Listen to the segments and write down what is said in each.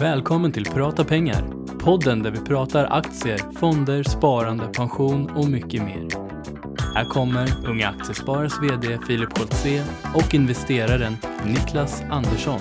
Välkommen till Prata pengar. Podden där vi pratar aktier, fonder, sparande, pension och mycket mer. Här kommer Unga Aktiesparares VD Filip Koltze och investeraren Niklas Andersson.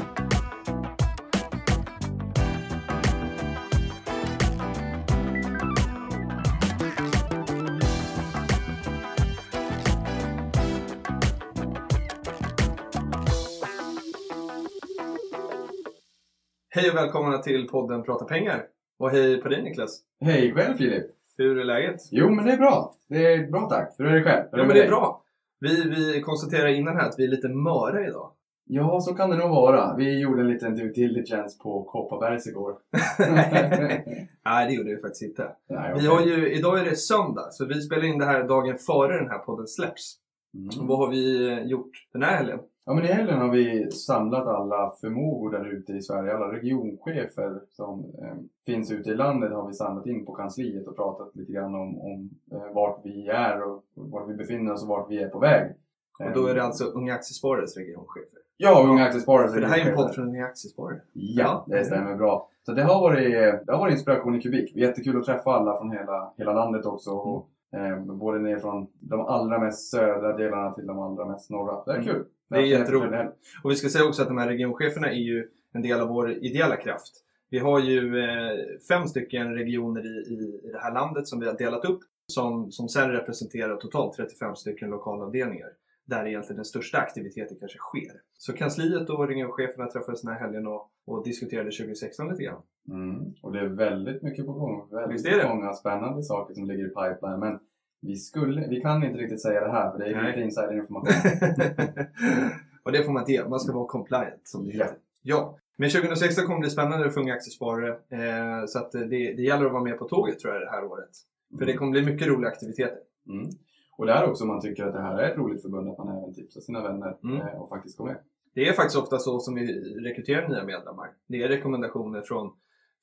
Välkomna till podden Prata pengar. Och hej på dig Niklas. Hej själv Filip! Hur är läget? Jo men det är bra. Det är bra tack. Hur är det själv? Hur med men det är bra. Vi, vi konstaterar innan här att vi är lite möra idag. Ja, så kan det nog vara. Vi gjorde en liten due diligence på Kopparbergs igår. Nej, det gjorde vi faktiskt inte. Nej, Vi okej. har ju, idag är det söndag, så vi spelar in det här dagen före den här podden släpps. Mm. Vad har vi eh, gjort den här helgen? Ja, men i helgen har vi samlat alla förmågor där ute i Sverige. Alla regionchefer som eh, finns ute i landet har vi samlat in på kansliet och pratat lite grann om, om eh, vart vi är och vart vi befinner oss och vart vi är på väg. Och då är det Eh, alltså Unga Aktiesparares regionchefer. Ja, Unga Aktiesparare. För det här är en podd från Unga Aktiesparare. Ja, det stämmer bra. Så det har varit, det har varit inspiration i kubik. Jättekul att träffa alla från hela, hela landet också. Och, eh, både ner från de allra mest södra delarna till de allra mest norra. Det är Mm. kul. Det är jätteroligt. Och vi ska säga också att de här regioncheferna är ju en del av vår ideella kraft. Vi har ju eh, fem stycken regioner i, i, i det här landet som vi har delat upp som, som sen representerar totalt 35 stycken lokalavdelningar där egentligen den största aktiviteten kanske sker. Så kansliet och regioncheferna träffades den här helgen och, och diskuterade 2016 lite grann. Mm. Och det är väldigt mycket på gång. Väldigt Visst är det? många spännande saker som ligger i pipeline. Men vi, skulle, vi kan inte riktigt säga det här för det är Nej. lite insiderinformation. och det får man inte ge. Man ska vara compliant som det heter. Ja. Men 2016 kommer bli spännande för unga aktiesparare. Eh, så att eh, det, det gäller att vara med på tåget tror jag det här året. För det kommer bli mycket roliga aktiviteter. Mm. Och där också om man tycker att det här är ett roligt förbund att man även tipsar sina vänner Mm. eh, och faktiskt går med. Det är faktiskt ofta så som vi rekryterar nya medlemmar. Det är rekommendationer från,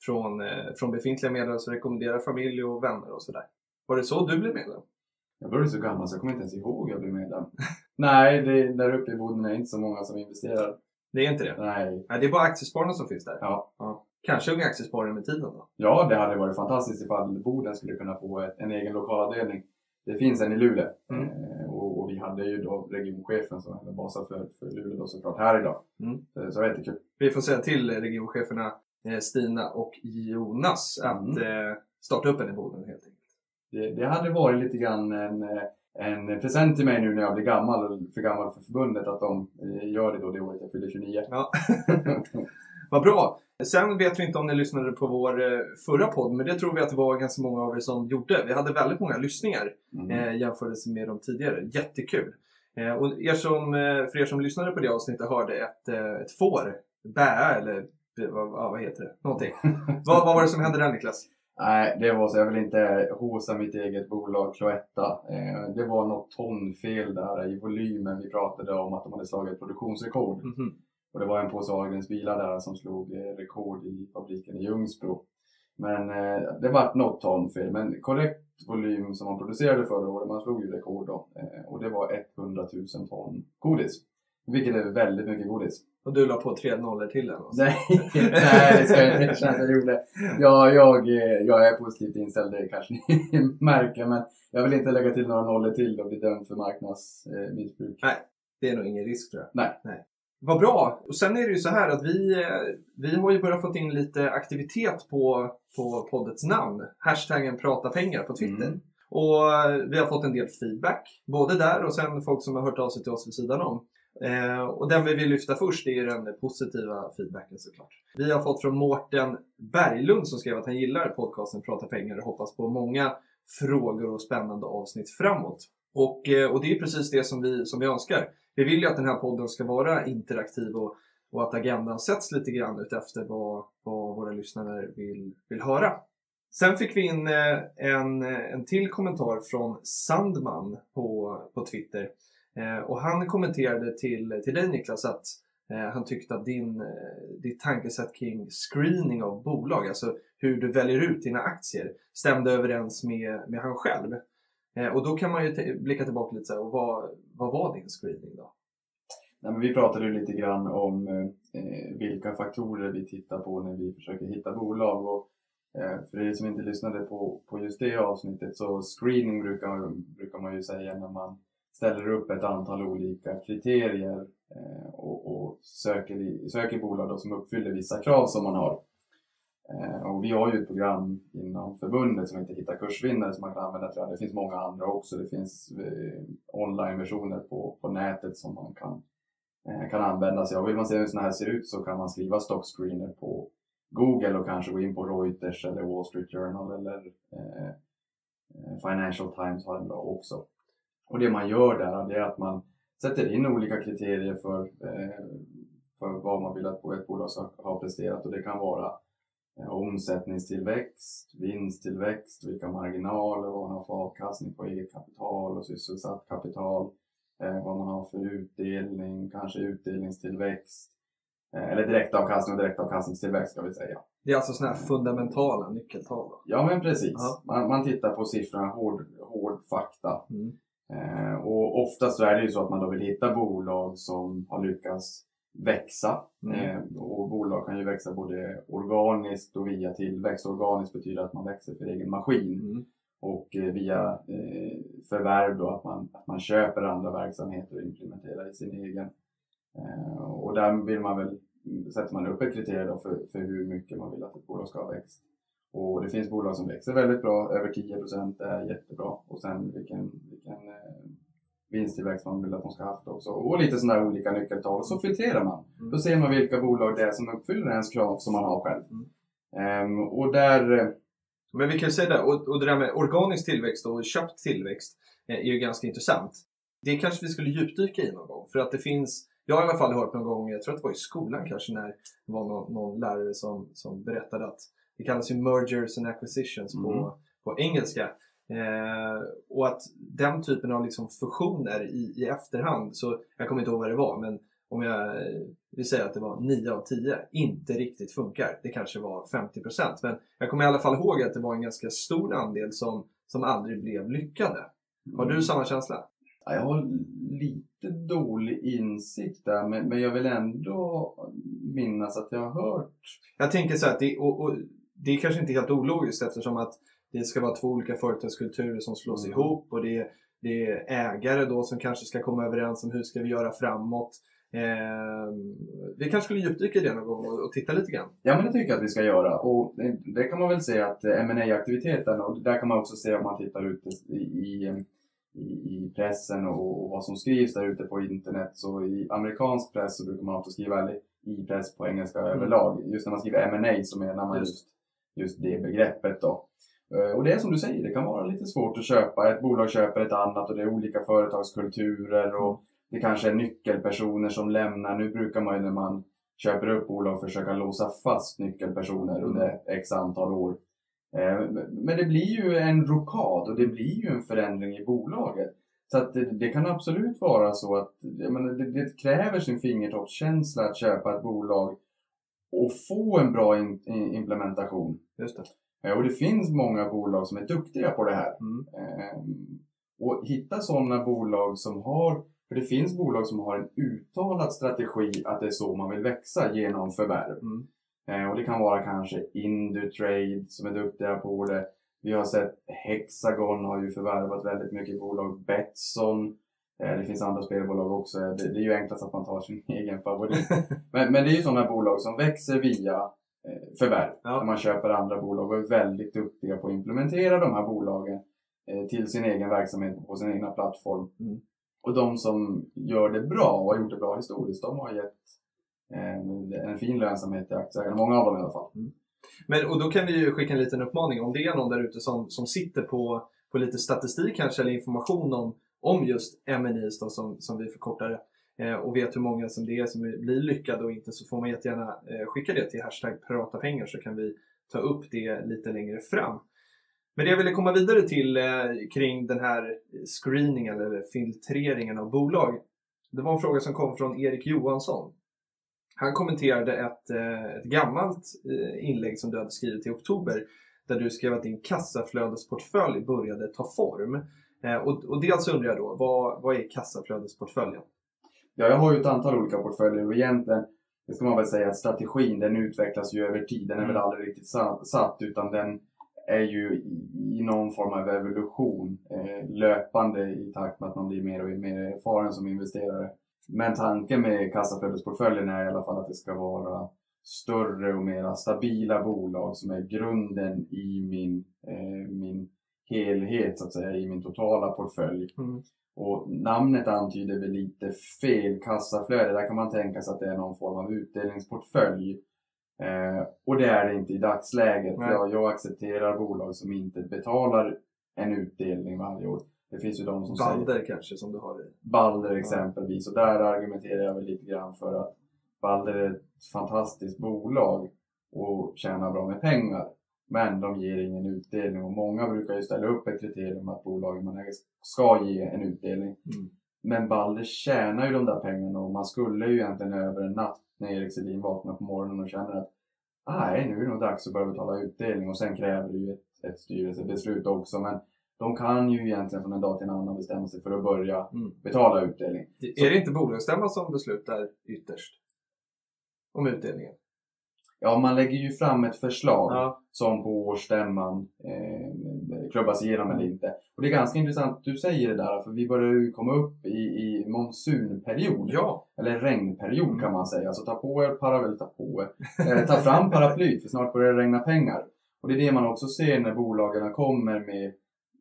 från, eh, från befintliga medlemmar som rekommenderar familj och vänner och sådär. Var det så du blev medlem? Jag började så gammal så jag kommer inte ens ihåg jag blev medlem. Nej, det, där uppe i Boden är inte så många som investerar. Det är inte det? Nej. Nej, det är bara aktiespararna som finns där. Ja. Kanske unga aktiesparare med tiden då? ja, det hade varit fantastiskt ifall Boden skulle kunna få ett, en egen lokalavdelning. Det finns en i Luleå. Mm. Eh, och, och vi hade ju då regionchefen som är basad för, för Luleå då såklart här idag. Mm. Så, så det var jättekul. Vi får säga till regioncheferna eh, Stina och Jonas att Mm. eh, starta upp en i Boden helt enkelt. Det, det hade varit lite grann en, eh, en present till mig nu när jag blir gammal för gammal för förbundet att de eh, gör det då det året jag fyller 29. Ja. Vad bra! Sen vet vi inte om ni lyssnade på vår eh, förra podd, men det tror vi att det var ganska många av er som gjorde. Vi hade väldigt många lyssningar Mm. eh, jämfört med de tidigare. Jättekul! Eh, och er som, för er som lyssnade på det avsnittet hörde ett, ett får bää eller vad, vad vad heter det? Någonting. vad, vad var det som hände där Niklas? Nej, det var så. Jag vill inte hosa mitt eget bolag Cloetta. Eh, det var något tonfel där i volymen. Vi pratade om att de hade slagit produktionsrekord. Mhm. Och det var en påse Ahlgrens bilar där som slog eh, rekord i fabriken i Ljungsbro. Men eh, det var något tonfel. Men korrekt volym som man producerade förra året. Man slog ju rekord då. Och det var 100 000 ton godis. Vilket är väldigt mycket godis. Och du la på tre nollor till den? alltså. Nej, nej det ska jag inte erkänna jag gjorde. Ja, jag, eh, jag är positivt inställd, det kanske ni märker. Men jag vill inte lägga till några nollor till och bli dömd för marknadsmissbruk. Det är nog ingen risk tror jag. Nej. Nej. Vad bra! Och sen är det ju så här att vi, eh, vi har ju börjat fått in lite aktivitet på, på poddets namn. Hashtaggen prata pengar på Twitter. Mm. Och eh, vi har fått en del feedback. Både där och sen folk som har hört av sig till oss vid sidan om. Eh, och den vi vill lyfta först är den positiva feedbacken såklart. Vi har fått från Mårten Berglund som skrev att han gillar podcasten Prata pengar och hoppas på många frågor och spännande avsnitt framåt. Och, eh, och det är precis det som vi, som vi önskar. Vi vill ju att den här podden ska vara interaktiv och, och att agendan sätts lite grann utefter vad, vad våra lyssnare vill, vill höra. Sen fick vi in eh, en, en till kommentar från Sandman på, på Twitter. Eh, och han kommenterade till, till dig Niklas att eh, han tyckte att din, eh, ditt tankesätt kring screening av bolag, alltså hur du väljer ut dina aktier, stämde överens med, med han själv. Eh, och då kan man ju blicka tillbaka lite så här, och vad, vad var din screening då? Nej, men vi pratade ju lite grann om eh, eh, vilka faktorer vi tittar på när vi försöker hitta bolag. Och, eh, för er som inte lyssnade på, på just det avsnittet så screening brukar, brukar man ju säga när man ställer upp ett antal olika kriterier eh, och, och, söker, söker bolag då som uppfyller vissa krav som man har. Eh, och vi har ju ett program inom förbundet som heter Hitta kursvinnare som man kan använda till det. Det finns många andra också. Det finns eh, online-versioner på, på nätet som man kan, eh, kan använda sig av. Vill man se hur sådana här ser ut så kan man skriva Stockscreener på Google och kanske gå in på Reuters eller Wall Street Journal eller eh, eh Financial Times har den bra också. Och det man gör där är att man sätter in olika kriterier för, eh, för vad man vill att ett bolag ska ha presterat och det kan vara eh, omsättningstillväxt, vinsttillväxt, vilka marginaler, vad man har för avkastning på eget kapital och sysselsatt kapital, eh, vad man har för utdelning, kanske utdelningstillväxt, eller direktavkastning och direktavkastningstillväxt ska vi säga. Det är alltså sådana här fundamentala nyckeltal? Då. Ja men precis. Man, man, tittar på siffrorna, hård, hård fakta. Mm. Eh, och oftast så är det ju så att man då vill hitta bolag som har lyckats växa. Mm. Eh, och bolag kan ju växa både organiskt och via tillväxt. Organiskt betyder att man växer för egen maskin. Mm. Och eh, via eh, förvärv då att man, att man köper andra verksamheter och implementerar i sin egen. Eh, och där vill man väl, sätter man upp ett kriterium för, för hur mycket man vill att ett bolag ska ha växt. Och det finns bolag som växer väldigt bra, över 10 procent är jättebra. Och sen vilken, vilken eh, vinsttillväxt man vill att de ska ha haft också. Och lite sådana här olika nyckeltal. Så filtrerar man. Mm. Då ser man vilka bolag det är som uppfyller ens krav som man har själv. Mm. Um, och där... Eh, Men vi kan säga det, och, och det där med organisk tillväxt och köpt tillväxt eh, är ju ganska intressant. Det kanske vi skulle djupdyka i någon gång. För att det finns jag har i alla fall hört någon gång, jag tror att det var i skolan kanske, när det var någon, någon lärare som, som berättade att det kallas ju mergers and acquisitions på, mm. på engelska. Eh, och att den typen av liksom fusioner i, i efterhand, så jag kommer inte ihåg vad det var, men om jag vill säga att det var 9 av 10, inte riktigt funkar. Det kanske var 50% men jag kommer i alla fall ihåg att det var en ganska stor andel som, som aldrig blev lyckade. Har du mm. samma känsla? Ja, jag har lite dålig insikt där, men, men jag vill ändå minnas att jag har hört. Jag tänker så att det, och, och det är kanske inte helt ologiskt eftersom att det ska vara två olika företagskulturer som slås mm. ihop och det är, det är ägare då som kanske ska komma överens om hur ska vi göra framåt. Eh, vi kanske skulle djupdyka i det någon gång och, och, titta lite grann. Ja, men det tycker jag att vi ska göra. Och det, det kan man väl säga att eh, ma aktiviteten och där kan man också se om man tittar ut i, i, i pressen och, och, vad som skrivs där ute på internet. Så i amerikansk press så brukar man också skriva i press på engelska mm. överlag. Just när man skriver M&A så menar man just just det begreppet då. Eh, och det är som du säger, det kan vara lite svårt att köpa. Ett bolag köper ett annat och det är olika företagskulturer och det kanske är nyckelpersoner som lämnar. Nu brukar man ju när man köper upp bolag försöka låsa fast nyckelpersoner under x antal år. Eh, men det blir ju en rokad och det blir ju en förändring i bolaget. Så att det, det kan absolut vara så att menar, det, det, kräver sin fingertoppskänsla att köpa ett bolag och få en bra in, implementation. Just det. Eh, och det finns många bolag som är duktiga på det här. Mm. Ehm, och hitta sådana bolag som har, för det finns bolag som har en uttalad strategi att det är så man vill växa genom förvärv. Mm. Ehm, och det kan vara kanske Indutrade som är duktiga på det. Vi har sett Hexagon har ju förvärvat väldigt mycket bolag. Betsson Eh, det finns andra spelbolag också. Det, det är ju enklast att man tar sin egen favorit. men, men det är ju sådana bolag som växer via eh, förvärv. Ja. Man köper andra bolag och är väldigt duktiga på att implementera de här bolagen eh, till sin egen verksamhet på sin egna plattform. Mm. Och de som gör det bra och har gjort det bra historiskt, de har gett en, en fin lönsamhet till aktieägarna. Många av dem i alla fall. Mm. Men, och då kan vi ju skicka en liten uppmaning om det är någon där ute som, som sitter på, på lite statistik kanske eller information om om just MNIs då, som, som vi förkortar det eh, och vet hur många som det är som blir lyckade och inte så får man jättegärna eh, skicka det till hashtag prata pengar så kan vi ta upp det lite längre fram. Men det jag ville komma vidare till eh, kring den här screeningen eller filtreringen av bolag. Det var en fråga som kom från Erik Johansson. Han kommenterade ett, ett gammalt inlägg som du hade skrivit i oktober där du skrev att din kassaflödesportfölj började ta form. Eh, och, och dels undrar jag då, vad, vad är kassaflödesportföljen? Ja, jag har ju ett antal olika portföljer och egentligen, det ska man väl säga att strategin den utvecklas ju över tid. Den är väl Mm. aldrig riktigt sa- satt utan den är ju i, i någon form av evolution eh, löpande i takt med att man blir mer och mer erfaren som investerare. Men tanken med kassaflödesportföljen är i alla fall att det ska vara större och mera stabila bolag som är grunden i min, eh, min helhet, så att säga, i min totala portfölj. Mm. Och namnet antyder väl lite fel kassaflöde. Där kan man tänka sig att det är någon form av utdelningsportfölj. Eh, och det är det inte i dagsläget. Jag, jag accepterar bolag som inte betalar en utdelning varje år. Det finns ju de som säger Balder kanske som du har i. Balder exempelvis. Och där argumenterar jag väl lite grann för att Balder är ett fantastiskt bolag och tjänar bra med pengar. Men de ger ingen utdelning och många brukar ju ställa upp ett kriterium att bolagen man äger ska ge en utdelning. Mm. Men Balder tjänar ju de där pengarna och man skulle ju egentligen över en natt när Erik Selin vaknar på morgonen och känner att nej, nu är det nog dags att börja betala utdelning och sen kräver det ju ett, ett styrelsebeslut också. Men de kan ju egentligen från en dag till en annan bestämma sig för att börja Mm. betala utdelning. Är det inte bolagsstämman som beslutar ytterst? Om utdelningen? Ja, man lägger ju fram ett förslag Ja. som på årsstämman eh, klubbas igenom eller inte. Och det är ganska intressant att du säger det där, för vi börjar ju komma upp i, i monsunperiod. Ja. Eller regnperiod Mm. kan man säga. Så ta på er paraplyt, ta på er. Eh, ta fram paraplyt, för snart börjar det regna pengar. Och det är det man också ser när bolagen kommer med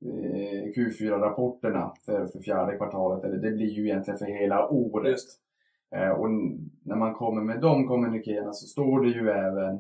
eh, Q4-rapporterna för, för fjärde kvartalet. Eller det blir ju egentligen för hela året. Just. Eh, och när man kommer med de kommunikéerna så står det ju även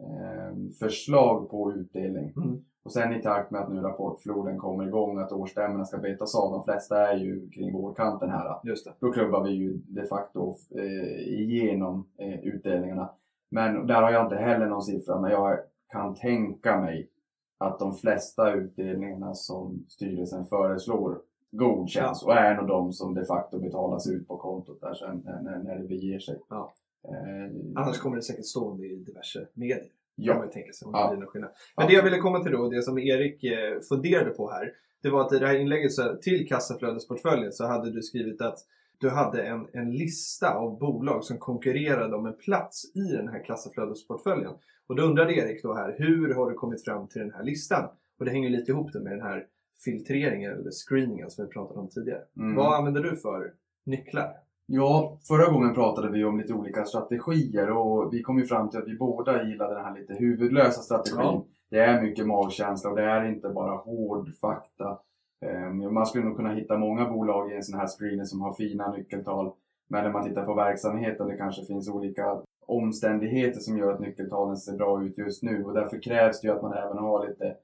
eh, förslag på utdelning. Mm. Och sen i takt med att nu rapportfloden kommer igång, att årsstämmorna ska betas av, de flesta är ju kring vårkanten här. Just det. Då klubbar vi ju de facto eh, igenom utdelningarna. Men där har jag inte heller någon siffra, men jag kan tänka mig att de flesta utdelningarna som styrelsen föreslår godkänns och är nog de som de facto betalas ut på kontot där sen när, när, det beger sig. Ja. Eh, Annars kommer det säkert stå i diverse medier. Kan ja. man ju tänka sig om det Ja. blir någon skillnad. Men det jag ville komma till då, det som Erik eh, funderade på här. Det var att i det här inlägget så, till kassaflödesportföljen så hade du skrivit att du hade en, en lista av bolag som konkurrerade om en plats i den här kassaflödesportföljen. Och då undrade Erik då här, hur har du kommit fram till den här listan? Och det hänger lite ihop det med den här filtreringen eller screeningen som vi pratade om tidigare. Mm. Vad använder du för nycklar? Ja, förra gången pratade vi om lite olika strategier och vi kom ju fram till att vi båda gillade den här lite huvudlösa strategin. Ja. Det är mycket magkänsla och det är inte bara hård fakta. Ehm, Man skulle nog kunna hitta många bolag i en sån här screener som har fina nyckeltal. Men när man tittar på verksamheten, det kanske finns olika omständigheter som gör att nyckeltalen ser bra ut just nu. Och därför krävs det ju att man även har lite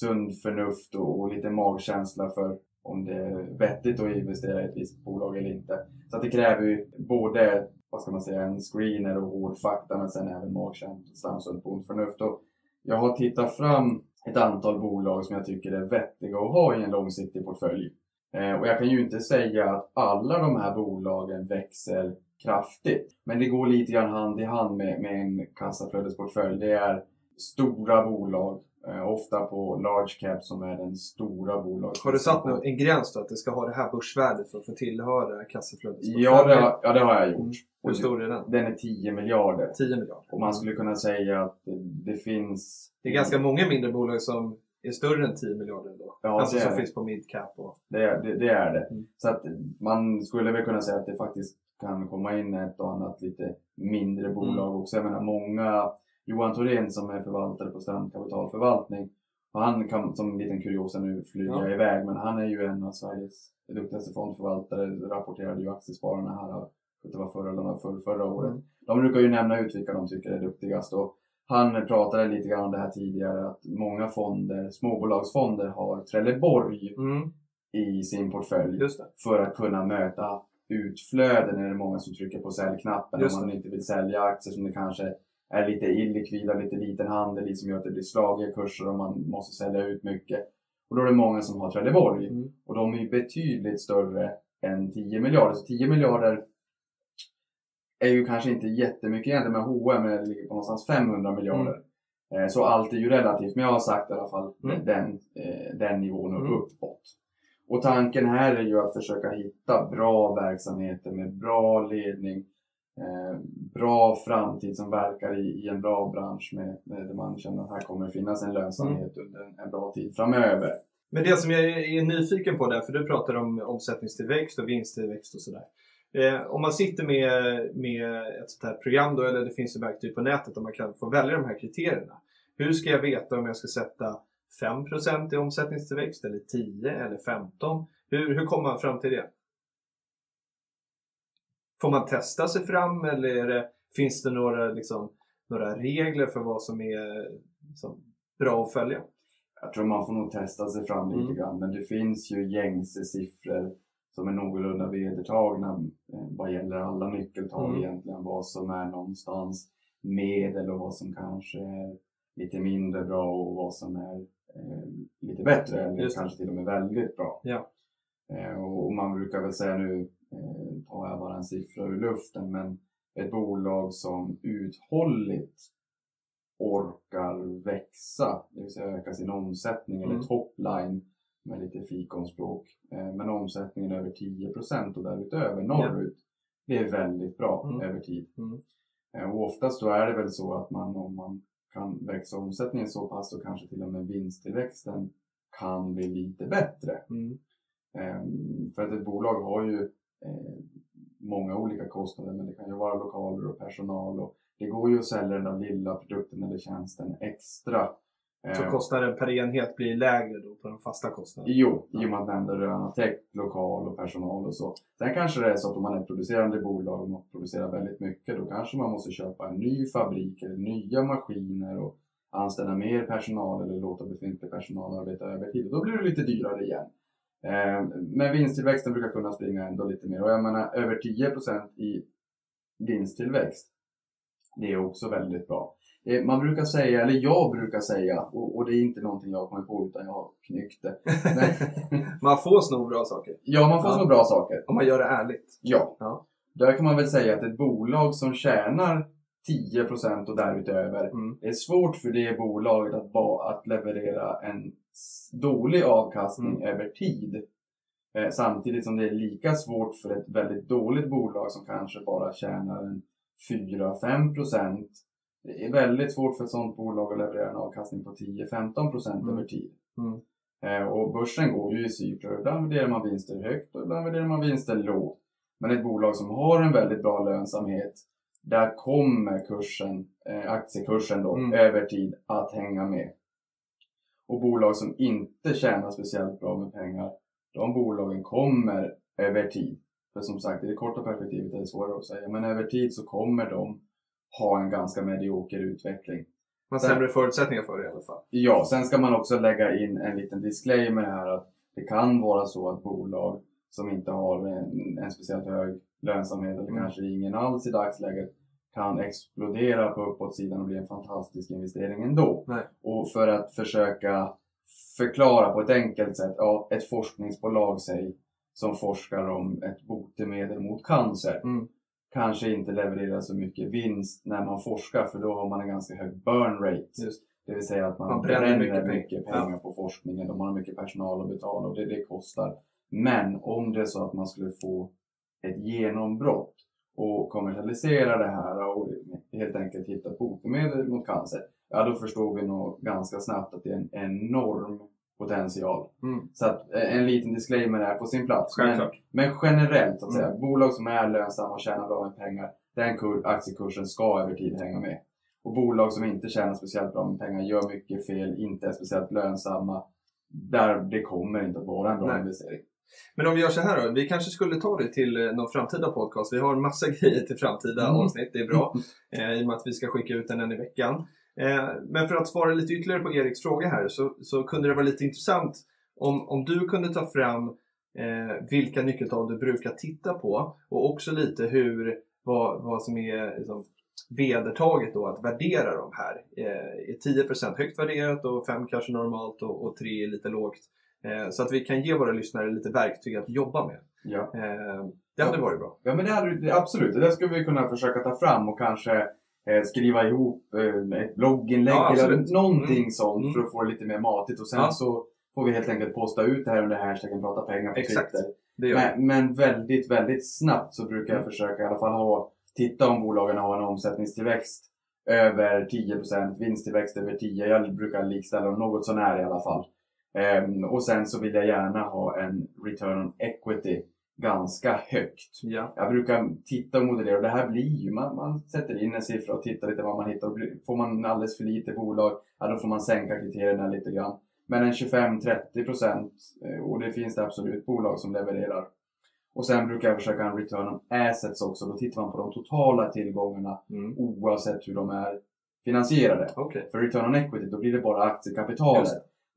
sund förnuft och, och lite magkänsla för om det är vettigt att investera i ett visst bolag eller inte. Så att det kräver ju både, vad ska man säga, en screener och hård fakta men sen även magkänsla och sunt bondförnuft. Och jag har tittat fram ett antal bolag som jag tycker är vettiga att ha i en långsiktig portfölj. Eh, och jag kan ju inte säga att alla de här bolagen växer kraftigt. Men det går lite grann hand i hand med, med en kassaflödesportfölj. Det är stora bolag, ofta på large cap som är den stora bolaget. Har du satt en gräns då att det ska ha det här börsvärdet för att få tillhöra kassaflödesportföljen? Ja, det har, ja, det har jag gjort. Mm. Hur stor är den? Den är 10 miljarder. 10 miljarder. Och man skulle kunna säga att det finns... Det är ganska många mindre bolag som är större än 10 miljarder ändå. Ja, alltså som det. finns på midcap och... Det, är- det, det är det. Mm. Så att man skulle väl kunna säga att det faktiskt kan komma in ett och annat lite mindre bolag Mm. också. Jag menar många, Johan Thorén som är förvaltare på Strandkapitalförvaltning, och han kan som en liten kuriosa nu flyga Ja. iväg, men han är ju en av Sveriges duktigaste fondförvaltare, rapporterade ju Aktiespararna här, det var förra eller för, förra året. Mm. De brukar ju nämna ut vilka de tycker är duktigast. Och han pratade lite grann om det här tidigare att många fonder, småbolagsfonder har Trelleborg Mm, i sin portfölj för att kunna möta utflöden är det många som trycker på säljknappen. Om man inte vill sälja aktier som det kanske är lite illikvida, lite liten handel i som gör att det blir slagiga kurser och man måste sälja ut mycket. Och då är det många som har Trelleborg Mm. och de är ju betydligt större än 10 miljarder. Så 10 miljarder är ju kanske inte jättemycket egentligen H&M men det ligger på någonstans 500 miljarder. Eh, Så allt är ju relativt, men jag har sagt i alla fall Mm. den, eh, den nivån och Mm. uppåt. Och tanken här är ju att försöka hitta bra verksamheter med bra ledning, bra framtid som verkar i, i en bra bransch med, med där man känner att här kommer det finnas en lönsamhet Mm. under en, en bra tid framöver. Men det som jag är nyfiken på där, för du pratar om omsättningstillväxt och vinsttillväxt och sådär. Eh, om man sitter med, med ett sånt här program då, eller det finns ju verktyg på nätet där man kan få välja de här kriterierna. Hur ska jag veta om jag ska sätta 5% i omsättningstillväxt eller 10 eller 15? Hur, hur kommer man fram till det? Får man testa sig fram eller det, finns det några, liksom, några regler för vad som är liksom, bra att följa? Jag tror man får nog testa sig fram lite Mm. grann, men det finns ju gängse siffror som är någorlunda vedertagna eh, vad gäller alla nyckeltal Mm. egentligen. Vad som är någonstans medel och vad som kanske är lite mindre bra och vad som är eh, lite bättre eller kanske till och med väldigt bra. Ja. Eh, och man brukar väl säga nu, eh, tar jag bara en siffra ur luften, men ett bolag som uthålligt orkar växa, det vill säga öka sin omsättning Mm. eller topline med lite fikonspråk. Eh, men omsättningen över 10% och därutöver norrut, det är väldigt bra Mm. över tid. Mm. Eh, och oftast då är det väl så att man om man kan växa omsättningen så pass så kanske till och med vinsttillväxten kan bli lite bättre. Mm. Ehm, För att ett bolag har ju många olika kostnader men det kan ju vara lokaler och personal och det går ju att sälja den där lilla produkten eller tjänsten extra. Så Ehm, kostnaden per enhet blir lägre då på den fasta kostnaden? Jo, i och med att nämnda redan har täckt lokal och personal och så. Sen kanske det är så att om man är ett producerande bolag och producerar väldigt mycket då kanske man måste köpa en ny fabrik eller nya maskiner och anställa mer personal eller låta befintlig personal arbeta övertid. Då blir det lite dyrare igen. Eh, Men vinsttillväxten brukar kunna springa ändå lite mer och jag menar över 10% i vinsttillväxt det är också väldigt bra. Eh, Man brukar säga, eller jag brukar säga, och, och det är inte någonting jag kommit på utan jag har knyckt det. Man får sno bra saker ja, man får Ja. så bra saker. om man gör det ärligt. Ja. Ja. Där kan man väl säga att ett bolag som tjänar 10% och därutöver, Mm. det är svårt för det bolaget att, ba, att leverera en dålig avkastning Mm. över tid. Eh, samtidigt som det är lika svårt för ett väldigt dåligt bolag som kanske bara tjänar en 4-5%. Det är väldigt svårt för ett sådant bolag att leverera en avkastning på 10-15% Mm. över tid. Mm. Eh, och börsen går ju i cykler. Ibland värderar man vinster högt och ibland värderar man vinster lågt. Men ett bolag som har en väldigt bra lönsamhet, där kommer kursen, eh, aktiekursen då, Mm. över tid att hänga med. Och bolag som inte tjänar speciellt bra med pengar, de bolagen kommer över tid. För som sagt, i det korta perspektivet är det svårare att säga, men över tid så kommer de ha en ganska medioker utveckling. Man sämre förutsättningar för det i alla fall. Ja, sen ska man också lägga in en liten disclaimer här att det kan vara så att bolag som inte har en, en speciellt hög lönsamhet eller Mm. kanske ingen alls i dagsläget kan explodera på uppåtsidan och bli en fantastisk investering ändå. Nej. Och för att försöka förklara på ett enkelt sätt, ja, ett forskningsbolag säg, som forskar om ett botemedel mot cancer Mm. kanske inte levererar så mycket vinst när man forskar för då har man en ganska hög burn rate. Just. Det vill säga att man, Man bränner mycket mycket, pengar. pengar på forskningen och man har mycket personal att betala och det, det kostar. Men om det är så att man skulle få ett genombrott och kommersialisera det här och helt enkelt hitta botemedel mot cancer, ja då förstår vi nog ganska snabbt att det är en enorm potential. Mm. Så att eh, en liten disclaimer är på sin plats. Men, men generellt, att Mm. säga, bolag som är lönsamma och tjänar bra med pengar, den kur- aktiekursen ska över tid hänga med. Och bolag som inte tjänar speciellt bra med pengar, gör mycket fel, inte är speciellt lönsamma, där det kommer inte att vara en bra Nej. investering. Men om vi gör så här då. Vi kanske skulle ta det till eh, någon framtida podcast. Vi har en massa grejer till framtida Mm. avsnitt. Det är bra. Eh, I och med att vi ska skicka ut den en i veckan. Eh, men för att svara lite ytterligare på Eriks fråga här så, så kunde det vara lite intressant om, om du kunde ta fram eh, vilka nyckeltal du brukar titta på och också lite hur, vad, vad som är liksom, vedertaget då att värdera de här. Eh, är 10% högt värderat och 5 kanske normalt och, och 3 är lite lågt. Eh, så att vi kan ge våra lyssnare lite verktyg att jobba med. Ja. Eh, det hade varit bra. Ja men det hade absolut, det där skulle vi kunna försöka ta fram och kanske eh, skriva ihop ett blogginlägg Ja, eller någonting Mm. sånt Mm. för att få det lite mer matigt och sen Ja. så får vi helt enkelt posta ut det här under hashtaggen prata pengar på Exakt. Twitter. Men, men väldigt, väldigt snabbt så brukar jag Mm. försöka i alla fall ha, titta om bolagen har en omsättningstillväxt över 10%, vinsttillväxt över 10%. Jag brukar likställa dem något sånär i alla fall. Ehm, och sen så vill jag gärna ha en return on equity ganska högt. Ja. Jag brukar titta och modellera och det här blir ju, man, man sätter in en siffra och tittar lite vad man hittar. Och Får man alldeles för lite bolag, ja då får man sänka kriterierna lite grann. Men en 25-30 procent, eh, och det finns det absolut bolag som levererar. Och sen brukar jag försöka en return on assets också. Då tittar man på de totala tillgångarna Mm. oavsett hur de är finansierade. Okej. För return on equity, då blir det bara aktiekapitalet.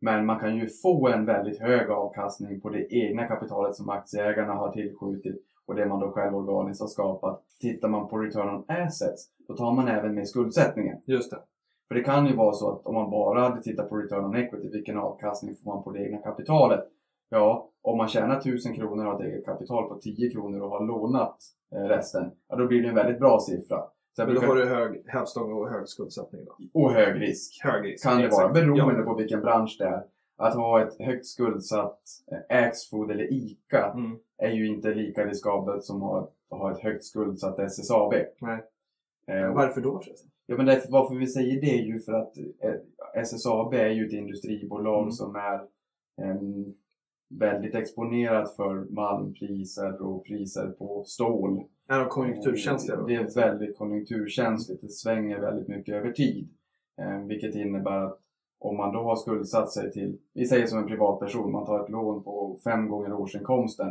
Men man kan ju få en väldigt hög avkastning på det egna kapitalet som aktieägarna har tillskjutit och det man då själv organiskt har skapat. Tittar man på return on assets, då tar man även med skuldsättningen. Just det. För det kan ju vara så att om man bara hade tittat på return on equity, vilken avkastning får man på det egna kapitalet? Ja, om man tjänar 1000 kronor och har ett eget kapital på 10 kronor och har lånat eh, resten, ja då blir det en väldigt bra siffra. Så Men då har du hög hävstång och hög skuldsättning då? och hög risk Hög risk. kan det Exakt. vara, beroende Ja. på vilken bransch det är. Att ha ett högt skuldsatt eh, Axfood eller ICA Mm. är ju inte lika riskabelt som att ha ett högt skuldsatt SSAB. Nej. Eh, Varför då förresten? Ja, men därför, varför vi säger det är ju för att eh, SSAB är ju ett industribolag Mm. som är em, väldigt exponerat för malmpriser och priser på stål. Är de konjunkturkänsliga då? Det är väldigt konjunkturkänsligt. Det svänger väldigt mycket över tid. Eh, vilket innebär att om man då har skuldsatt sig till, vi säger som en privatperson, man tar ett lån på fem gånger årsinkomsten.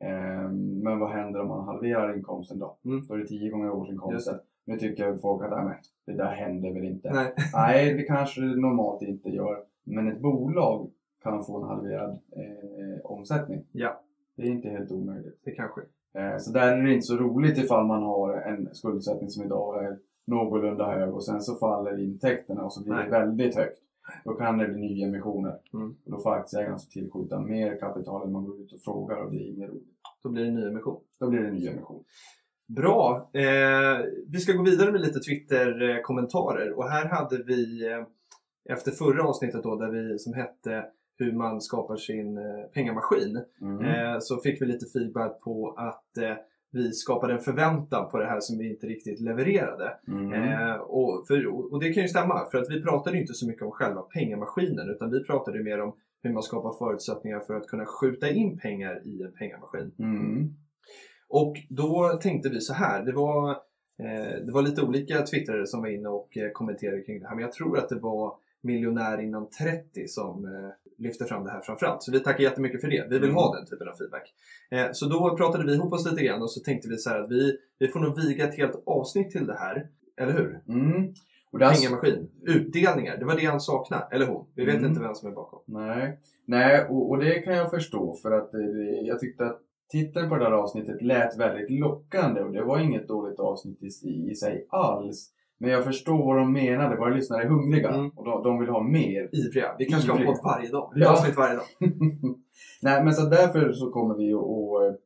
Eh, men vad händer om man halverar inkomsten då? Mm. Då är det tio gånger årsinkomsten. Nu tycker folk att nej, det där händer väl inte. Nej. Nej, det kanske det normalt inte gör. Men ett bolag kan få en halverad eh, omsättning. Ja. Det är inte helt omöjligt. Det kanske. Eh, så där är det inte så roligt ifall man har en skuldsättning som idag är någorlunda hög och sen så faller intäkterna och så blir Nej. det väldigt högt. Då kan det bli nyemissioner. Mm. Och då får aktieägarna tillskjuta mer kapital än man går ut och frågar och det är inget roligt. Då blir det nyemission. Då blir det nyemission. Bra! Eh, vi ska gå vidare med lite Twitter-kommentarer och här hade vi eh, efter förra avsnittet då där vi som hette hur man skapar sin eh, pengamaskin Mm. eh, så fick vi lite feedback på att eh, vi skapade en förväntan på det här som vi inte riktigt levererade. Mm. Eh, och, för, och det kan ju stämma, för att vi pratade inte så mycket om själva pengamaskinen utan vi pratade mer om hur man skapar förutsättningar för att kunna skjuta in pengar i en pengamaskin. Mm. Och då tänkte vi så här, det var, eh, det var lite olika twittrare som var inne och eh, kommenterade kring det här, men jag tror att det var miljonär innan 30 som eh, lyfte fram det här framförallt. Så vi tackar jättemycket för det. Vi vill Mm. ha den typen av feedback. Eh, så då pratade vi ihop oss lite grann och så tänkte vi så här att vi, vi får nog viga ett helt avsnitt till det här. Eller hur? Mm. Och det Pengamaskin. Utdelningar. Det var det han saknade. Eller hon. Vi vet Mm. inte vem som är bakom. Nej, Nej och, och det kan jag förstå för att det, jag tyckte att titeln på det här avsnittet lät väldigt lockande och det var inget dåligt avsnitt i, i sig alls. Men jag förstår vad de menade, våra lyssnare är hungriga Mm. och de, de vill ha mer. Ivriga. Vi kanske ska ha podd varje dag. Ja. avsnitt varje dag. Nej, men så därför så kommer vi att att,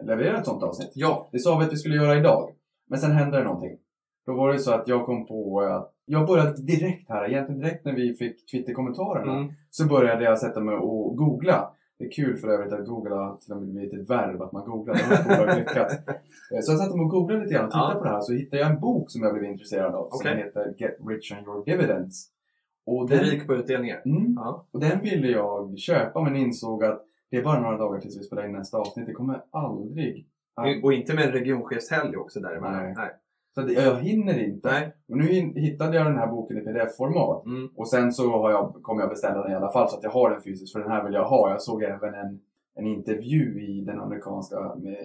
eh, leverera ett sånt avsnitt. Ja. Det sa vi att vi skulle göra idag. Men sen hände det någonting. Då var det så att jag kom på att jag började direkt här, egentligen direkt när vi fick Twitter-kommentarerna. Mm. Så började jag sätta mig och googla. Det är kul för övrigt att Google har till och med blivit ett verb, att man googlar. Eh, Så jag satte mig och googlade lite grann och tittade Ja. på det här. Så hittade jag en bok som jag blev intresserad av. Som Okej. heter Get Rich on Your Dividends. Och den, rik på utdelningar. mm, Ja. och den ville jag köpa men insåg att det är bara några dagar tills vi spelar in nästa avsnitt. Det kommer aldrig att... Och inte med en regionchefshelg också däremellan. Nej. Nej. Så att jag hinner inte. Nej. Och nu hittade jag den här boken i pdf-format. Mm. Och sen så har jag, kommer jag beställa den i alla fall så att jag har den fysiskt. För den här vill jag ha. Jag såg även en, en intervju i den amerikanska med,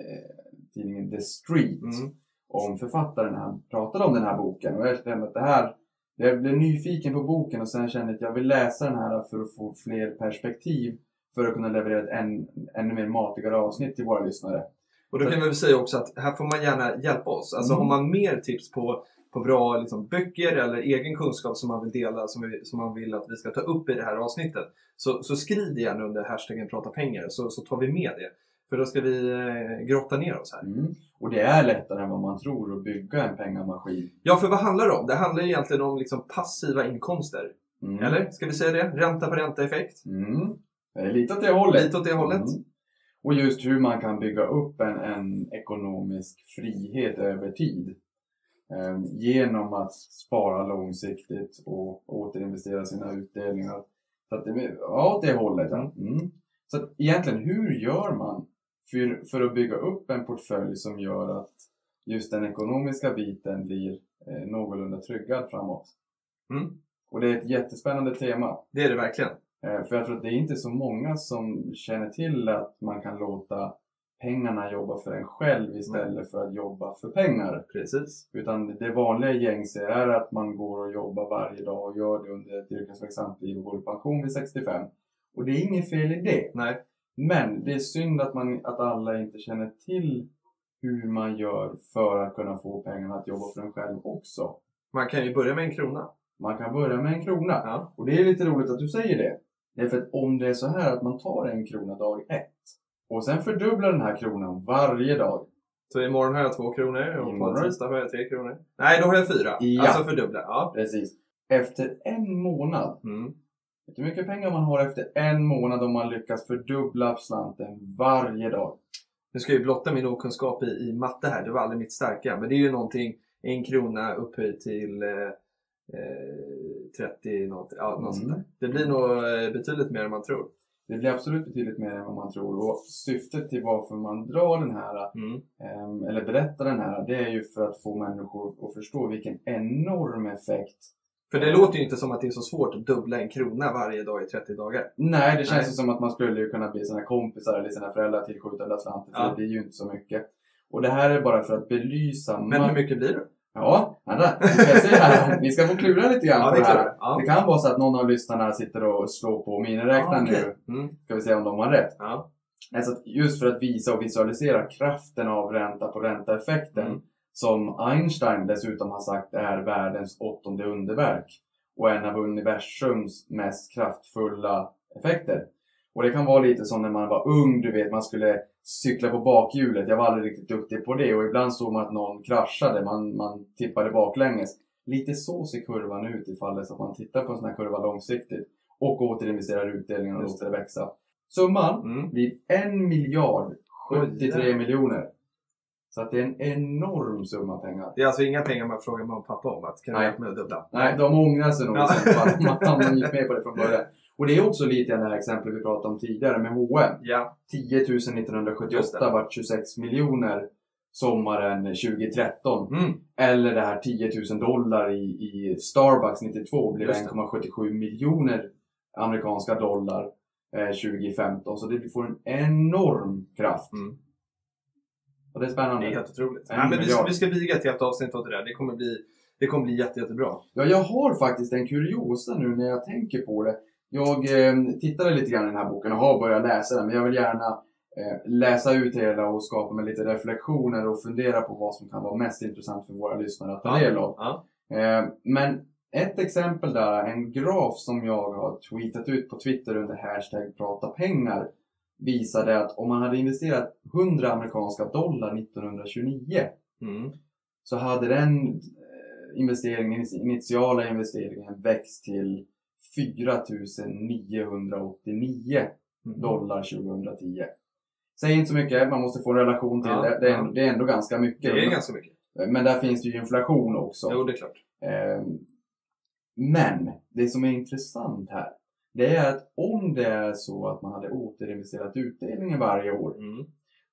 tidningen The Street. Mm. Om författaren. Han pratade om den här boken. Och jag kände att det här jag blev nyfiken på boken och sen kände jag att jag vill läsa den här för att få fler perspektiv. För att kunna leverera ett än, ännu mer matigare avsnitt till våra lyssnare. Och då kan vi väl säga också att här får man gärna hjälpa oss. Alltså Mm. har man mer tips på, på bra liksom, böcker eller egen kunskap som man vill dela, som, vi, som man vill att vi ska ta upp i det här avsnittet. Så, så skriv det gärna under hashtaggen prata pengar så, så tar vi med det. För då ska vi eh, grotta ner oss här. Mm. Och det är lättare än vad man tror att bygga en pengamaskin. Ja, för vad handlar det om? Det handlar egentligen om liksom passiva inkomster. Mm. Eller ska vi säga det? Ränta på ränta-effekt. Mm. Lite åt det hållet. Lite åt det hållet. Mm. Och just hur man kan bygga upp en, en ekonomisk frihet över tid. Eh, genom att spara långsiktigt och återinvestera sina utdelningar. Så att det, ja, åt det hållet. Ja. Mm. Så att egentligen, hur gör man för, för att bygga upp en portfölj som gör att just den ekonomiska biten blir eh, någorlunda tryggad framåt? Mm. Och det är ett jättespännande tema. Det är det verkligen. Eh, För jag tror att det är inte så många som känner till att man kan låta pengarna jobba för en själv istället för att jobba för pengar. Precis. Utan det vanliga gängse är att man går och jobbar varje dag och gör det under ett yrkesverksamt liv och går i pension vid 65. Och det är inget fel i det. Nej. Men det är synd att, man, att alla inte känner till hur man gör för att kunna få pengarna att jobba för en själv också. Man kan ju börja med en krona. Man kan börja med en krona. Ja. Och det är lite roligt att du säger det. Därför att om det är så här att man tar en krona dag ett och sen fördubblar den här kronan varje dag. Så imorgon har jag två kronor och på Imorgon. tisdag har jag tre kronor. Nej, då har jag fyra. Ja. Alltså fördubbla. Ja. Precis. Efter en månad. Mm. Vet du hur mycket pengar man har efter en månad om man lyckas fördubbla slanten varje dag? Nu ska jag ju blotta min okunskap i, i matte här. Det var aldrig mitt starka. Men det är ju någonting, en krona upphöjt till eh, 30 något, ja, något Mm. sånt. Det blir nog eh, betydligt mer än man tror. Det blir absolut betydligt mer än vad man tror. Och syftet till varför man drar den här, Mm. ehm, eller berättar den här, det är ju för att få människor att förstå vilken enorm effekt För det låter ju inte som att det är så svårt att dubbla en krona varje dag i 30 dagar. Nej, det känns ju som att man skulle kunna bli sina kompisar eller sina föräldrar tillskjuta den slanten. För Ja. det blir ju inte så mycket. Och det här är bara för att belysa... Men hur mycket blir det? Ja. Vi ska se här. Ni ska få klura lite grann Ja, på det det är här. Ja. Det kan vara så att någon av lyssnarna sitter och slår på miniräknaren Ja, okej. nu. Mm. Ska vi se om de har rätt. Ja. Alltså just för att visa och visualisera kraften av ränta på ränta-effekten. Mm. Som Einstein dessutom har sagt är världens åttonde underverk. Och en av universums mest kraftfulla effekter. Och det kan vara lite som när man var ung, du vet, man skulle cykla på bakhjulet. Jag var aldrig riktigt duktig på det och ibland såg man att någon kraschade, man, man tippade baklänges. Lite så ser kurvan ut ifall det är så att man tittar på en sån här kurva långsiktigt och återinvesterar utdelningen och låter det växa. Summan Mm. blir en miljard 73 Oj, miljoner. Så att det är en enorm summa pengar. Det är alltså inga pengar man frågar mamma och pappa om att kan du hjälpa mig att dubbla? Nej, de ångrar sig nog Ja. i så fall att man gick med på det från början. Och det är också lite det här exemplet vi pratade om tidigare med H&M. Ja. 10 000 Just 1978 det. vart 26 miljoner sommaren 2013. Mm. Eller det här 10 000 dollar i, i Starbucks 92 blev Just det. 1,77 miljoner amerikanska dollar eh, 2015. Så det får en enorm kraft. Mm. Och det är Det spännande. är helt otroligt. Nej, men vi, ska, vi ska viga ett helt avsnitt av det där. Det kommer bli, det kommer bli jätte, jättebra. Ja, jag har faktiskt en kuriosa nu när jag tänker på det. Jag eh, tittade lite grann i den här boken och har börjat läsa den, men jag vill gärna eh, läsa ut hela och skapa mig lite reflektioner och fundera på vad som kan vara mest intressant för våra lyssnare att ta del av. Ja. Eh, men ett exempel där, en graf som jag har tweetat ut på Twitter under hashtag prata pengar visade att om man hade investerat 100 amerikanska dollar 1929 Mm. så hade den eh, investeringen, initiala investeringen växt till 4989 Mm. dollar 2010. Säger inte så mycket, man måste få en relation till Ja, det. Det är, ja. det är ändå ganska mycket. Det är ganska mycket. Men där finns det ju inflation också. Jo, det är klart. Ehm, Men det som är intressant här, det är att om det är så att man hade återinvesterat utdelningen varje år, Mm.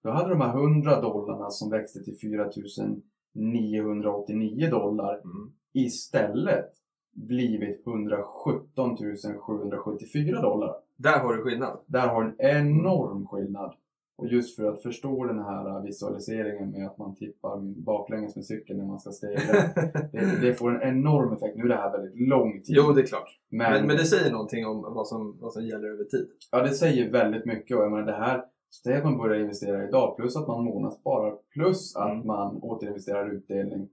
då hade de här 100 dollarna som växte till 4989 dollar Mm. istället blivit 117 774 dollar. Där har du skillnad. Där har en enorm skillnad. Och just för att förstå den här visualiseringen med att man tippar baklänges med cykeln när man ska stega. Det, det får en enorm effekt. Nu är det här väldigt lång tid. Jo, det är klart. men, Men, men det säger någonting om vad som, vad som gäller över tid. ja, det säger väldigt mycket. Och jag menar, det här, det att man börjar investera idag, plus att man månadssparar, plus att Mm. man återinvesterar utdelning.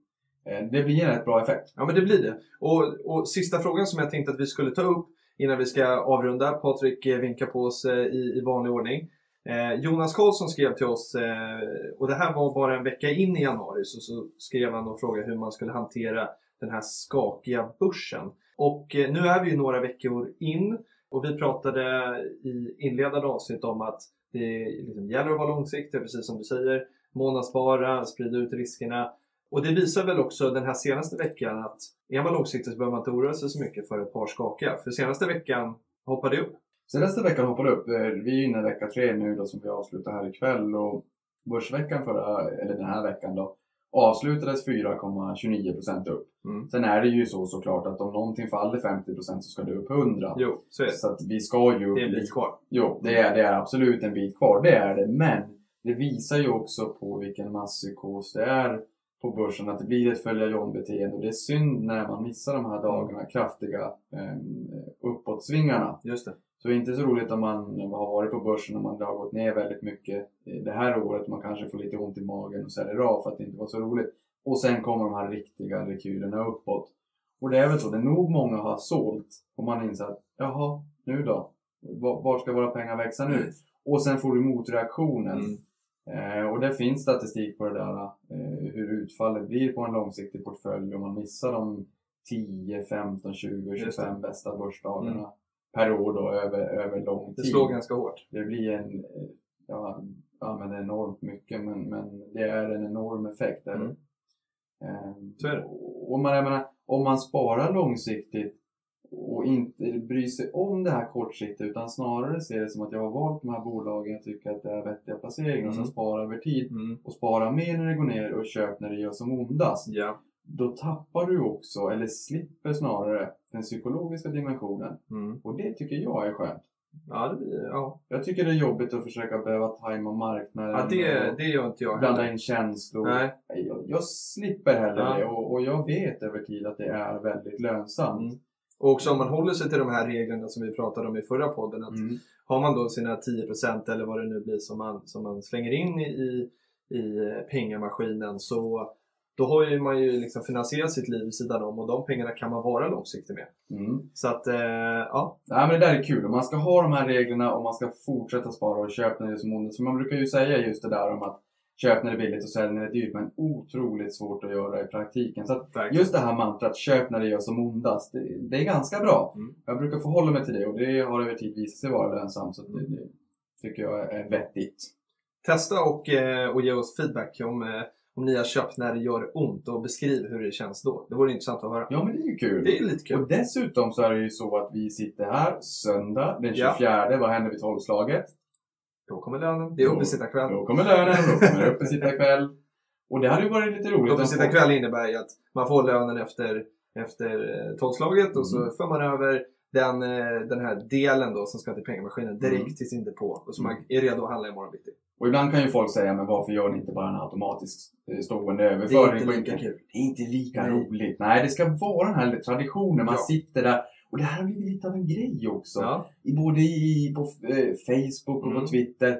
Eh, det blir en rätt bra effekt. Ja, men det blir det. Och, och sista frågan som jag tänkte att vi skulle ta upp innan vi ska avrunda. Patrik eh, vinkar på oss eh, i, i vanlig ordning. Eh, Jonas Karlsson skrev till oss, eh, och det här var bara en vecka in i januari, så, så skrev han och frågade hur man skulle hantera den här skakiga börsen. Och eh, nu är vi ju några veckor in och vi pratade i inledande avsnitt om att det liksom gäller att vara långsiktig, precis som du säger. Månadsspara, sprida ut riskerna. Och det visar väl också den här senaste veckan att är man långsiktig så behöver man inte oroa sig så mycket för ett par skakiga. För senaste veckan hoppade det upp. Senaste veckan hoppade upp. Eh, Vi är inne i vecka tre nu då som vi avslutar här ikväll och börsveckan förra, eller den här veckan då, avslutades 4,29% upp. Mm. Sen är det ju så såklart att om någonting faller 50% så ska det upp 100. Jo, så är det. Så att vi ska ju Det är en bit kvar. Jo, det är, det är absolut en bit kvar, det är det. Men det visar ju också på vilken masspsykos det är på börsen, att det blir ett följa John-beteende. Och det är synd när man missar de här dagarna, kraftiga eh, uppåtsvingarna. Just det. Så det är inte så roligt om man har varit på börsen och man har gått ner väldigt mycket det här året. Man kanske får lite ont i magen och säljer av för att det inte var så roligt. Och sen kommer de här riktiga rekylerna uppåt. Och det är väl så, det är nog många har sålt och man inser att jaha, nu då? Var var ska våra pengar växa nu? Och sen får du motreaktionen. Mm. Eh, och det finns statistik på det där, eh, hur utfallet blir på en långsiktig portfölj om man missar de 10, 15, 20, Just 25 bästa börsdagarna per år då över, över lång Det tid. slår ganska hårt. Det blir en, eh, ja, använder enormt mycket men, men det är en enorm effekt. Det. Mm. Eh, Så är det. Och man, menar, om man sparar långsiktigt och inte bryr sig om det här kortsiktigt utan snarare ser det som att jag har valt de här bolagen, jag tycker att det är vettiga placeringar och sen Mm. spara över tid Mm. och spara mer när det går ner och köp när det gör som ondast. Ja. Då tappar du också, eller slipper snarare, den psykologiska dimensionen. Mm. Och det tycker jag är skönt. Ja, det ja. Jag tycker det är jobbigt att försöka behöva tajma marknaden ja det, det gör inte jag blanda heller. in känslor. Nej. Jag, jag slipper hellre Ja. det och, och jag vet över tid att det är väldigt lönsamt. Mm. Och också om man håller sig till de här reglerna som vi pratade om i förra podden. Att Mm. Har man då sina 10% eller vad det nu blir som man, som man slänger in i, i pengamaskinen så då har ju man ju liksom finansierat sitt liv vid sidan om och de pengarna kan man vara långsiktig med. Mm. Så att, eh, ja. Nej, men det där är kul. Man ska ha de här reglerna och man ska fortsätta spara och köpa är som. För man brukar ju säga just det där om att köp när det är billigt och sälj när det är dyrt. Men otroligt svårt att göra i praktiken. Så just det här mantrat, köp när det gör som ondast. Det, det är ganska bra. Mm. Jag brukar förhålla mig till det och det har över tid visat sig vara lönsamt. Så det, det tycker jag är vettigt. Testa och, eh, och ge oss feedback om, eh, om ni har köpt när det gör ont och beskriv hur det känns då. Det vore intressant att höra. Ja, men det är ju kul. Det är lite kul. Och dessutom så är det ju så att vi sitter här söndag den 24. Ja. Vad händer vid tolvslaget? Då kommer lönen. Det är uppesittarkväll. Då kommer lönen, då kommer det uppesittarkväll. Och det hade ju varit lite roligt. Uppesittarkväll innebär ju att man får lönen efter, efter eh, tolvslaget och så Mm. för man över den, eh, den här delen då som ska till pengamaskinen direkt Mm. till sin depå och man Mm. är redo att handla imorgon bitti. Och ibland kan ju folk säga, men varför gör ni inte bara en automatisk eh, stående Det överföring? är inte lika kul. Det är inte lika Nej. roligt. Nej, det ska vara den här traditionen. Man Ja. sitter där. Och det här har blivit lite av en grej också. Ja. I, både i, på eh, Facebook och Mm. på Twitter.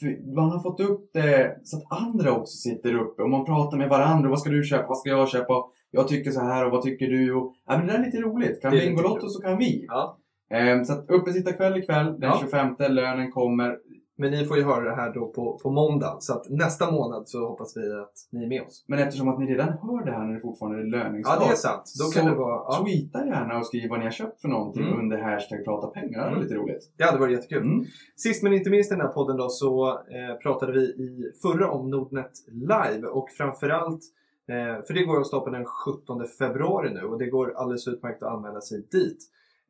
För man har fått upp det så att andra också sitter uppe och man pratar med varandra. Vad ska du köpa? Vad ska jag köpa? Jag tycker så här och vad tycker du? Och, ja, men det där är lite roligt. Kan Bingolotto så kan vi. Ja. Ehm, så att uppesittarkväll ikväll, den Ja. 25. Lönen kommer. Men ni får ju höra det här då på, på måndag så att nästa månad så hoppas vi att ni är med oss. Men eftersom att ni redan hör det här när det fortfarande är löningsdag. Ja, det är sant. Då kan Så det vara... Ja, Tweeta gärna och skriv vad ni har köpt för någonting Mm. under hashtag prata pengar. Det var Mm. lite roligt. det hade varit jättekul. Mm. Sist men inte minst i den här podden då så eh, pratade vi i förra om Nordnet Live och framförallt eh, för det går av stapeln den 17 februari nu och det går alldeles utmärkt att anmäla sig dit.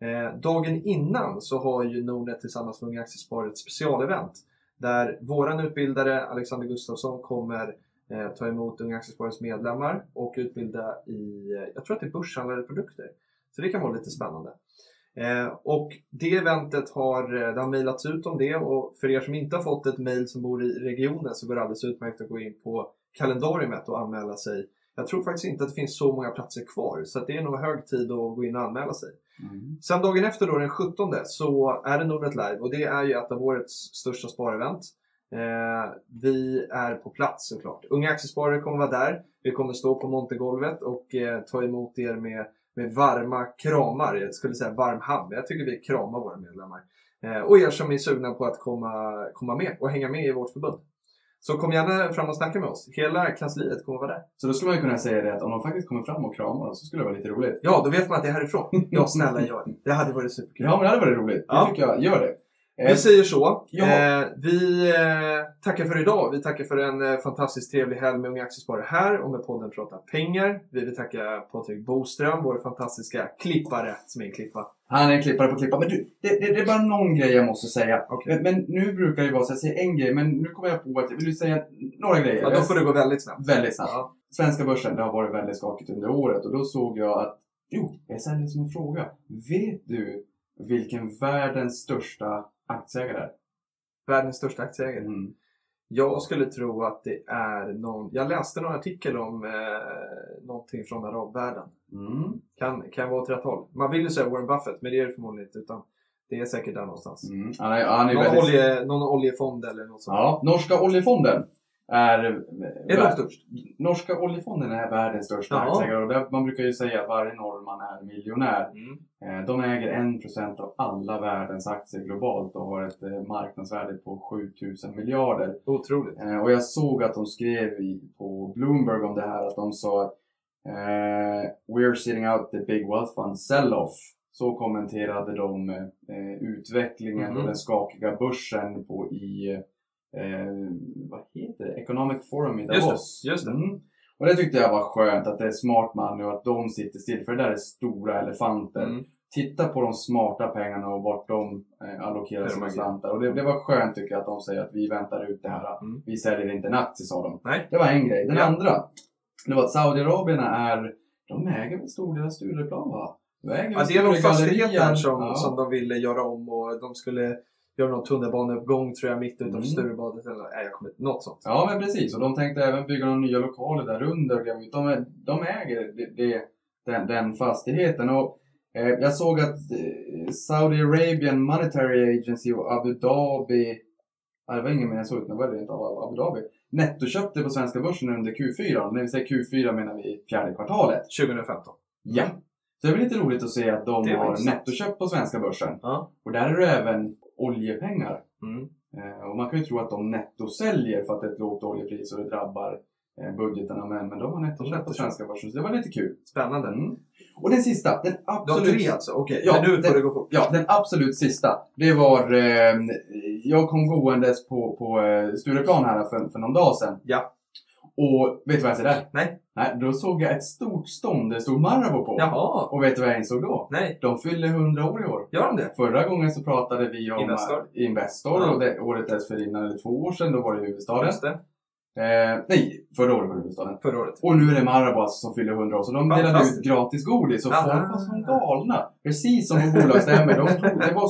Eh, dagen innan så har ju Nordnet tillsammans med Unga Aktiesparare ett specialevent där våran utbildare Alexander Gustafsson kommer eh, ta emot Unga Aktiesparares medlemmar och utbilda i, eh, jag tror att det är börshandlade produkter. Så det kan vara lite spännande. Eh, och det eventet har, eh, det har mejlats ut om det och för er som inte har fått ett mejl som bor i regionen så går det alldeles utmärkt att gå in på kalendariumet och anmäla sig. Jag tror faktiskt inte att det finns så många platser kvar så att det är nog hög tid att gå in och anmäla sig. Mm. Sen dagen efter då den 17 så är det Nordnet Live och det är ju ett av årets största sparevent. Eh, vi är på plats såklart. Unga aktiesparare kommer vara där. Vi kommer stå på montergolvet och eh, ta emot er med, med varma kramar. Jag skulle säga varm hand, jag tycker vi kramar våra medlemmar. Eh, och er som är sugna på att komma, komma med och hänga med i vårt förbund. Så kom gärna fram och snacka med oss. Hela kansliet kommer vara där. Så då skulle man ju kunna säga det att om de faktiskt kommer fram och kramar oss så skulle det vara lite roligt. Ja, då vet man att det är härifrån. Ja, snälla gör det. Det hade varit superkul. Ja, men det hade varit roligt. Ja. Det tycker jag. Gör det. Eh, Vi säger så. Ja. Eh, vi eh, tackar för idag. Vi tackar för en eh, fantastiskt trevlig helg med Unga Aktiesparare här och med podden Prata pengar. Vi vill tacka Patrik Boström, vår fantastiska klippare som är en klippa. Han är klippare på klippa. Men du, det, det, det är bara någon grej jag måste säga. Men, men nu brukar det vara så att jag säger en grej, men nu kommer jag på att jag vill säga några grejer. Ja, då får det gå väldigt snabbt. Väldigt snabbt. Ja. Svenska börsen, det har varit väldigt skakigt under året och då såg jag att, jo, jag ställer som en fråga. Vet du vilken världens största aktieägare är? Världens största aktieägare. Mm. Jag skulle tro att det är någon... Jag läste någon artikel om eh, någonting från arabvärlden. Mm. Kan, kan vara åt rätt håll. Man vill ju säga Warren Buffett, men det är det förmodligen inte. Utan det är säkert där någonstans. Mm. Han är, han är Någon, väldigt... olje, någon oljefond eller något sånt. Ja, Norska oljefonden är... Är de störst? Norska oljefonden är världens största Jaha. aktieägare och där, man brukar ju säga att varje norrman är miljonär. Mm. Eh, De äger 1% av alla världens aktier globalt och har ett eh, marknadsvärde på 7000 miljarder. Otroligt. Eh, Och jag såg att de skrev på Bloomberg om det här att de sa eh, We're sitting out the big wealth fund sell-off. Så kommenterade de eh, utvecklingen Mhm. och den skakiga börsen på i eh, vad heter det? Economic Forum i Just Davos. det, just det. Mm. Och det tyckte jag var skönt att det är smart man och att de sitter still för det där är stora elefanter. Mm. Titta på de smarta pengarna och vart de eh, allokerar sina slantar. Och det, det var skönt tycker jag att de säger att vi väntar ut det här. Mm. Vi säljer inte en aktie sa de. Nej. Det var en grej. Den Ja. andra, det var att Saudiarabien är, de äger väl stor del av Stureplan va? De äger Ja, det är någon Sturegallerian. fastighet där som, ja. som de ville göra om och de skulle göra någon tunnelbaneuppgång tror jag mitt utanför Mm. Sturebadet. Eller, nej, jag kommer inte, något sånt. Ja men precis, och de tänkte även bygga några nya lokaler där under. De, de äger det, det, den, den fastigheten. Och, eh, jag såg att eh, Saudi Arabian Monetary Agency och Abu Dhabi, ja, det var ingen mer jag såg, det var inte av Abu Dhabi, nettoköpte på svenska börsen under Q4. När vi säger Q4 menar vi fjärde kvartalet. 2015. Ja. Så det är väl lite roligt att se att de har intressant. nettoköpt på svenska börsen. Ja. Och där är det även oljepengar. Mm. Eh, och man kan ju tro att de nettosäljer för att det är ett lågt oljepris och det drabbar eh, budgeterna. Men, men de har nettoköpt på Nettoköpt. svenska börsen, så det var lite kul. Spännande. Mm. Och den sista, den absolut... tre alltså? Okej, Ja, men nu får det- det gå fort. Ja, den absolut sista. Det var... Eh, jag kom gåendes på, på eh, Stureplan här för, för någon dag sedan. Ja. Och vet du vad jag ser där? Nej. Nej, då såg jag ett stort stånd det stod Marabou på. Jaha. Och vet du vad jag insåg då? Nej, De fyller 100 år i år. gör de det? Förra gången så pratade vi om Investor. eh, Investor Ja. och det, året dessförinnan, eller två år sedan, då var det huvudstaden. Just det. Eh, nej, förra året var det huvudstaden. Förra året. Och nu är det Marabou alltså som fyller 100 år, så de delade ut gratis godis och Ah. folk var som galna. Precis som på bolagsstämmor. De tog, det var,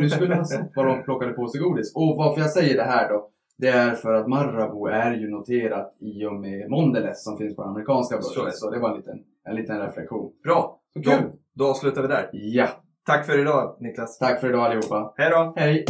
du skulle ha sett vad de plockade på sig godis. Och varför jag säger det här då, det är för att Marabou är ju noterat i och med Mondelez som finns på den amerikanska Så börsen. det. Så det var en liten, en liten reflektion. Bra. Så Då, kul! då avslutar vi där. Ja, Tack för idag Niklas. tack för idag allihopa. Hej då! Hej!